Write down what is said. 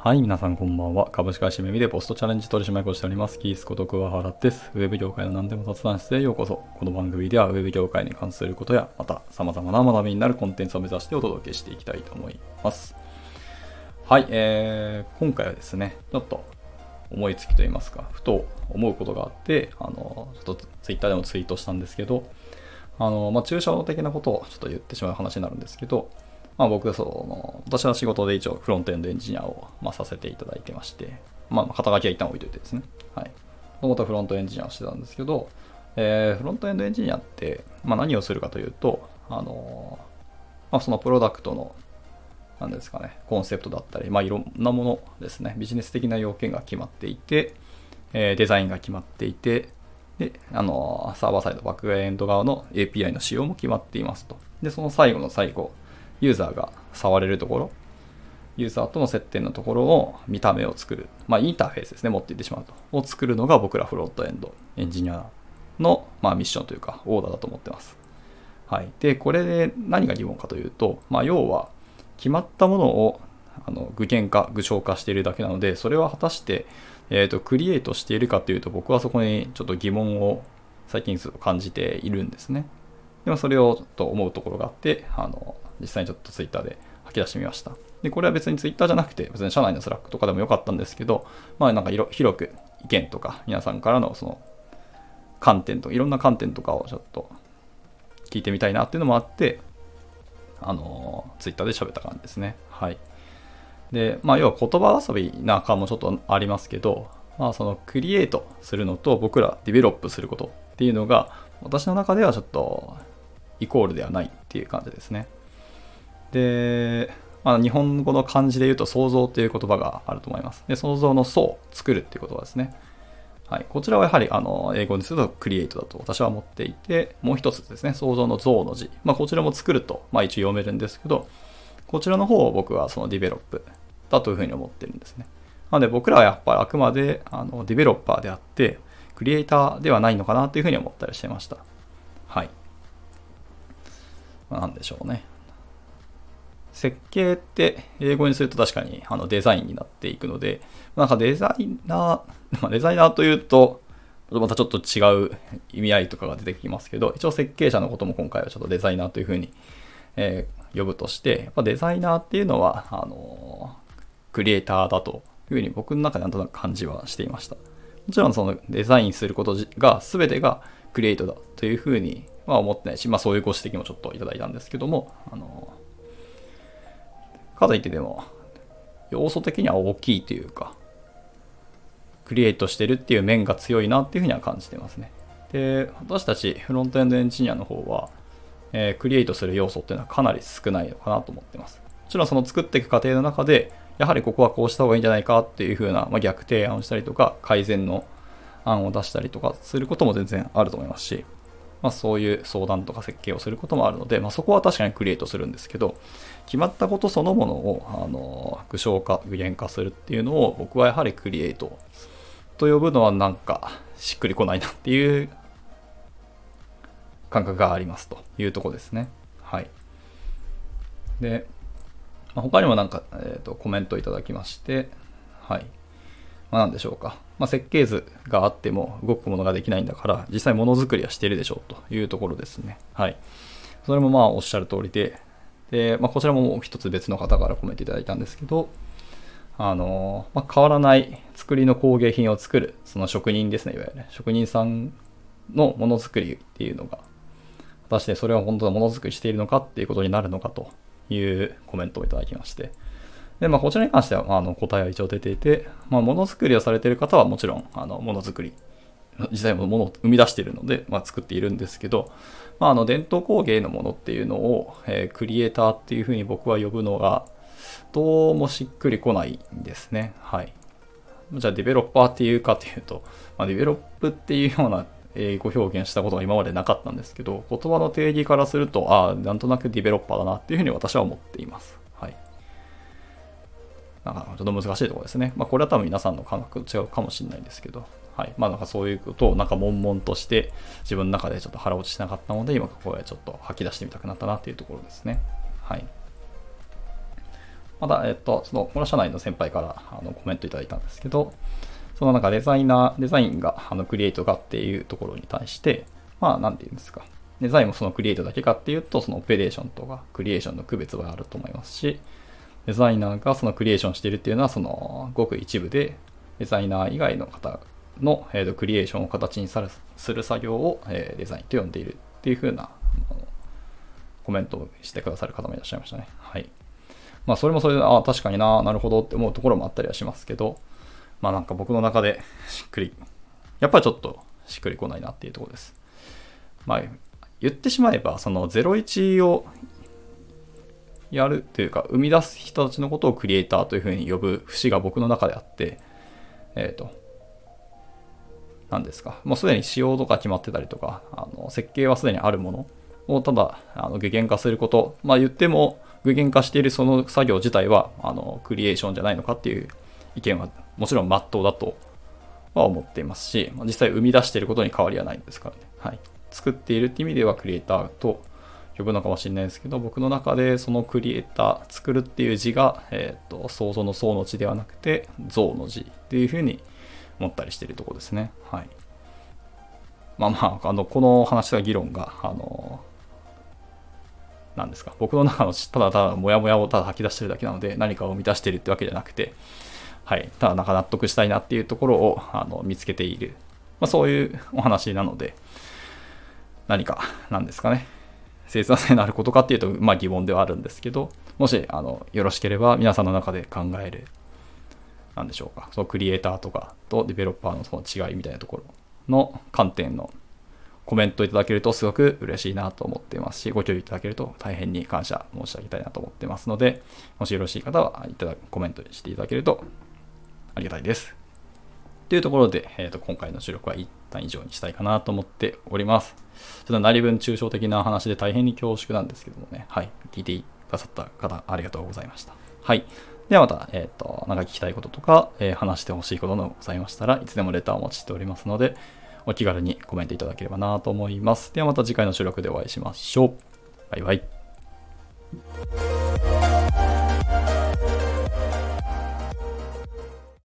はい、皆さんこんばんは。株式会社めみでポストチャレンジ取締役をしております。キースこと桑原です。ウェブ業界の何でも雑談室へようこそ。この番組ではウェブ業界に関することや、また様々な学びになるコンテンツを目指してお届けしていきたいと思います。はい、えー、今回はですね、ちょっと思いつきといいますか、ふと思うことがあって、あの、ちょっとツイッターでもツイートしたんですけど、あの、まあ、抽象的なことをちょっと言ってしまう話になるんですけど、まあ、僕その、私は仕事で一応フロントエンドエンジニアを、まあ、させていただいてまして、まあ、肩書きは一旦置いといてですね。はい。もともとフロントエンジニアをしてたんですけど、えー、フロントエンドエンジニアって、まあ、何をするかというと、あのまあ、そのプロダクトの、なんですかね、コンセプトだったり、まあ、いろんなものですね、ビジネス的な要件が決まっていて、えー、デザインが決まっていて、で、あのサーバーサイド、バックエンド側の API の仕様も決まっていますと。で、その最後の最後、ユーザーが触れるところ、ユーザーとの接点のところを見た目を作る、まあ、インターフェースですね、持っていってしまうと、を作るのが僕らフロントエンドエンジニアの、まあ、ミッションというか、オーダーだと思ってます。はい。で、これで何が疑問かというと、まあ、要は、決まったものをあの具現化、具象化しているだけなので、それは果たして、えーと、クリエイトしているかというと、僕はそこにちょっと疑問を最近感じているんですね。でもそれをちょっと思うところがあって、あの実際にちょっとツイッターで吐き出してみました。で、これは別にツイッターじゃなくて、別に社内の Slack とかでもよかったんですけど、まあなんか広く意見とか、皆さんからのその観点とか、いろんな観点とかをちょっと聞いてみたいなっていうのもあって、あの、ツイッターで喋った感じですね。はい。で、まあ要は言葉遊びな感もちょっとありますけど、まあその create するのと僕ら develop することっていうのが、私の中ではちょっとイコールではないっていう感じですね。で、まあ、日本語の漢字で言うと創造っていう言葉があると思います。で、創造の創、作るっていう言葉ですね。はい。こちらはやはり、あの、英語にすると create だと私は思っていて、もう一つですね、創造の造の字。まあ、こちらも作ると、まあ、一応読めるんですけど、こちらの方を僕はその developだというふうに思ってるんですね。なので僕らはやっぱりあくまであのディベロッパーであって、クリエイターではないのかなというふうに思ったりしてました。はい。まあ、なんでしょうね。設計って英語にすると確かにあのデザインになっていくので、なんかデザイナー、ま、デザイナーというと、またちょっと違う意味合いとかが出てきますけど、一応設計者のことも今回はちょっとデザイナーというふうに、えー、呼ぶとして、やっぱデザイナーっていうのは、あのクリエイターだというふうに僕の中でなんとなく感じはしていました。もちろんそのデザインすることが全てがクリエイトだというふうには思ってないし、まあそういうご指摘もちょっといただいたんですけども、あのかといってでも、要素的には大きいというか、クリエイトしてるっていう面が強いなっていうふうには感じてますね。で、私たちフロントエンドエンジニアの方は、えー、クリエイトする要素っていうのはかなり少ないのかなと思ってます。もちろんその作っていく過程の中で、やはりここはこうした方がいいんじゃないかっていうふうな、まあ、逆提案をしたりとか、改善の案を出したりとかすることも全然あると思いますし、まあ、そういう相談とか設計をすることもあるので、まあ、そこは確かにクリエイトするんですけど、決まったことそのものをあの具象化、具現化するっていうのを僕はやはりクリエイトと呼ぶのはなんかしっくりこないなっていう感覚がありますというとこですね。はい。で、ま、他にもなんか、えーと、コメントいただきまして、はい。まあ、何でしょうか。まあ、設計図があっても動くものができないんだから、実際ものづくりはしてるでしょうというところですね。はい。それもまあおっしゃる通りで、で、まあ、こちらももう一つ別の方からコメントいただいたんですけど、あの、まあ、変わらない作りの工芸品を作る、その職人ですね、いわゆる、職人さんのものづくりっていうのが、果たしてそれは本当のものづくりしているのかっていうことになるのかというコメントをいただきまして、で、まあ、こちらに関しては、あ、の答えは一応出ていて、まあ、ものづくりをされている方はもちろん、あの、ものづくり、実際もものを生み出しているので、まあ、作っているんですけど、まあ、あの、伝統工芸のものっていうのを、えー、クリエイターっていうふうに僕は呼ぶのが、どうもしっくりこないんですね。はい。じゃあ、ディベロッパーっていうかというと、まあ、ディベロップっていうような英語表現したことが今までなかったんですけど、言葉の定義からすると、ああ、なんとなくディベロッパーだなっていうふうに私は思っています。はいなんかちょっと難しいところですね。まあ、これは多分皆さんの感覚と違うかもしれないんですけど、はい。まあ、なんかそういうことをなんか悶々として自分の中でちょっと腹落ちしなかったので、今ここへちょっと吐き出してみたくなったなっていうところですね。はい。また、えっと、その、この社内の先輩からあのコメントいただいたんですけど、そのなんかデザイナー、デザインがあのクリエイトかっていうところに対して、まあ、なんて言うんですか。デザインもそのクリエイトだけかっていうと、そのオペレーションとかクリエーションの区別はあると思いますし、デザイナーがそのクリエーションしているっていうのは、そのごく一部で、デザイナー以外の方の、えー、とクリエーションを形にする作業を、えー、デザインと呼んでいるっていう風なコメントをしてくださる方もいらっしゃいましたね。はい。まあ、それもそれで、ああ、確かにな、なるほどって思うところもあったりはしますけど、まあなんか僕の中でしっくり、やっぱりちょっとしっくりこないなっていうところです。まあ、言ってしまえば、その01をやるというか、生み出す人たちのことをクリエイターというふうに呼ぶ節が僕の中であって、えっ、ー、と、何ですか、もうすでに仕様とか決まってたりとか、あの設計はすでにあるものをただあの具現化すること、まあ言っても具現化しているその作業自体はあのクリエーションじゃないのかっていう意見はもちろん真っ当だとは思っていますし、実際生み出していることに変わりはないんですからね。はい。作っているっていう意味ではクリエイターと呼ぶのかもしれないですけど、僕の中でそのクリエイター、作るっていう字が、えっ、ー、と、想像の想の字ではなくて、像の字っていうふうに思ったりしてるとこですね。はい。まあまあ、あの、この話は議論が、あの、なんですか、僕の中のただただモヤモヤをただ吐き出してるだけなので、何かを満たしてるってわけじゃなくて、はい、ただなんか納得したいなっていうところをあの見つけている、まあ、そういうお話なので、何か、なんですかね、生産性のあることかっていうと、まあ疑問ではあるんですけど、もし、あの、よろしければ皆さんの中で考える、なんでしょうか、そのクリエイターとかとデベロッパーのその違いみたいなところの観点のコメントいただけるとすごく嬉しいなと思っていますし、ご共有いただけると大変に感謝申し上げたいなと思ってますので、もしよろしい方はいただコメントしていただけるとありがたいです。というところで、えー、と今回の収録は一旦以上にしたいかなと思っております。ちょっと何分抽象的な話で大変に恐縮なんですけどもね、はい、聞いてくださった方ありがとうございました。はい。ではまた、えっ、ー、と、なんか聞きたいこととか、えー、話してほしいことのございましたらいつでもレターをお待ちしておりますので、お気軽にコメントいただければなと思います。ではまた次回の収録でお会いしましょう。バイバイ。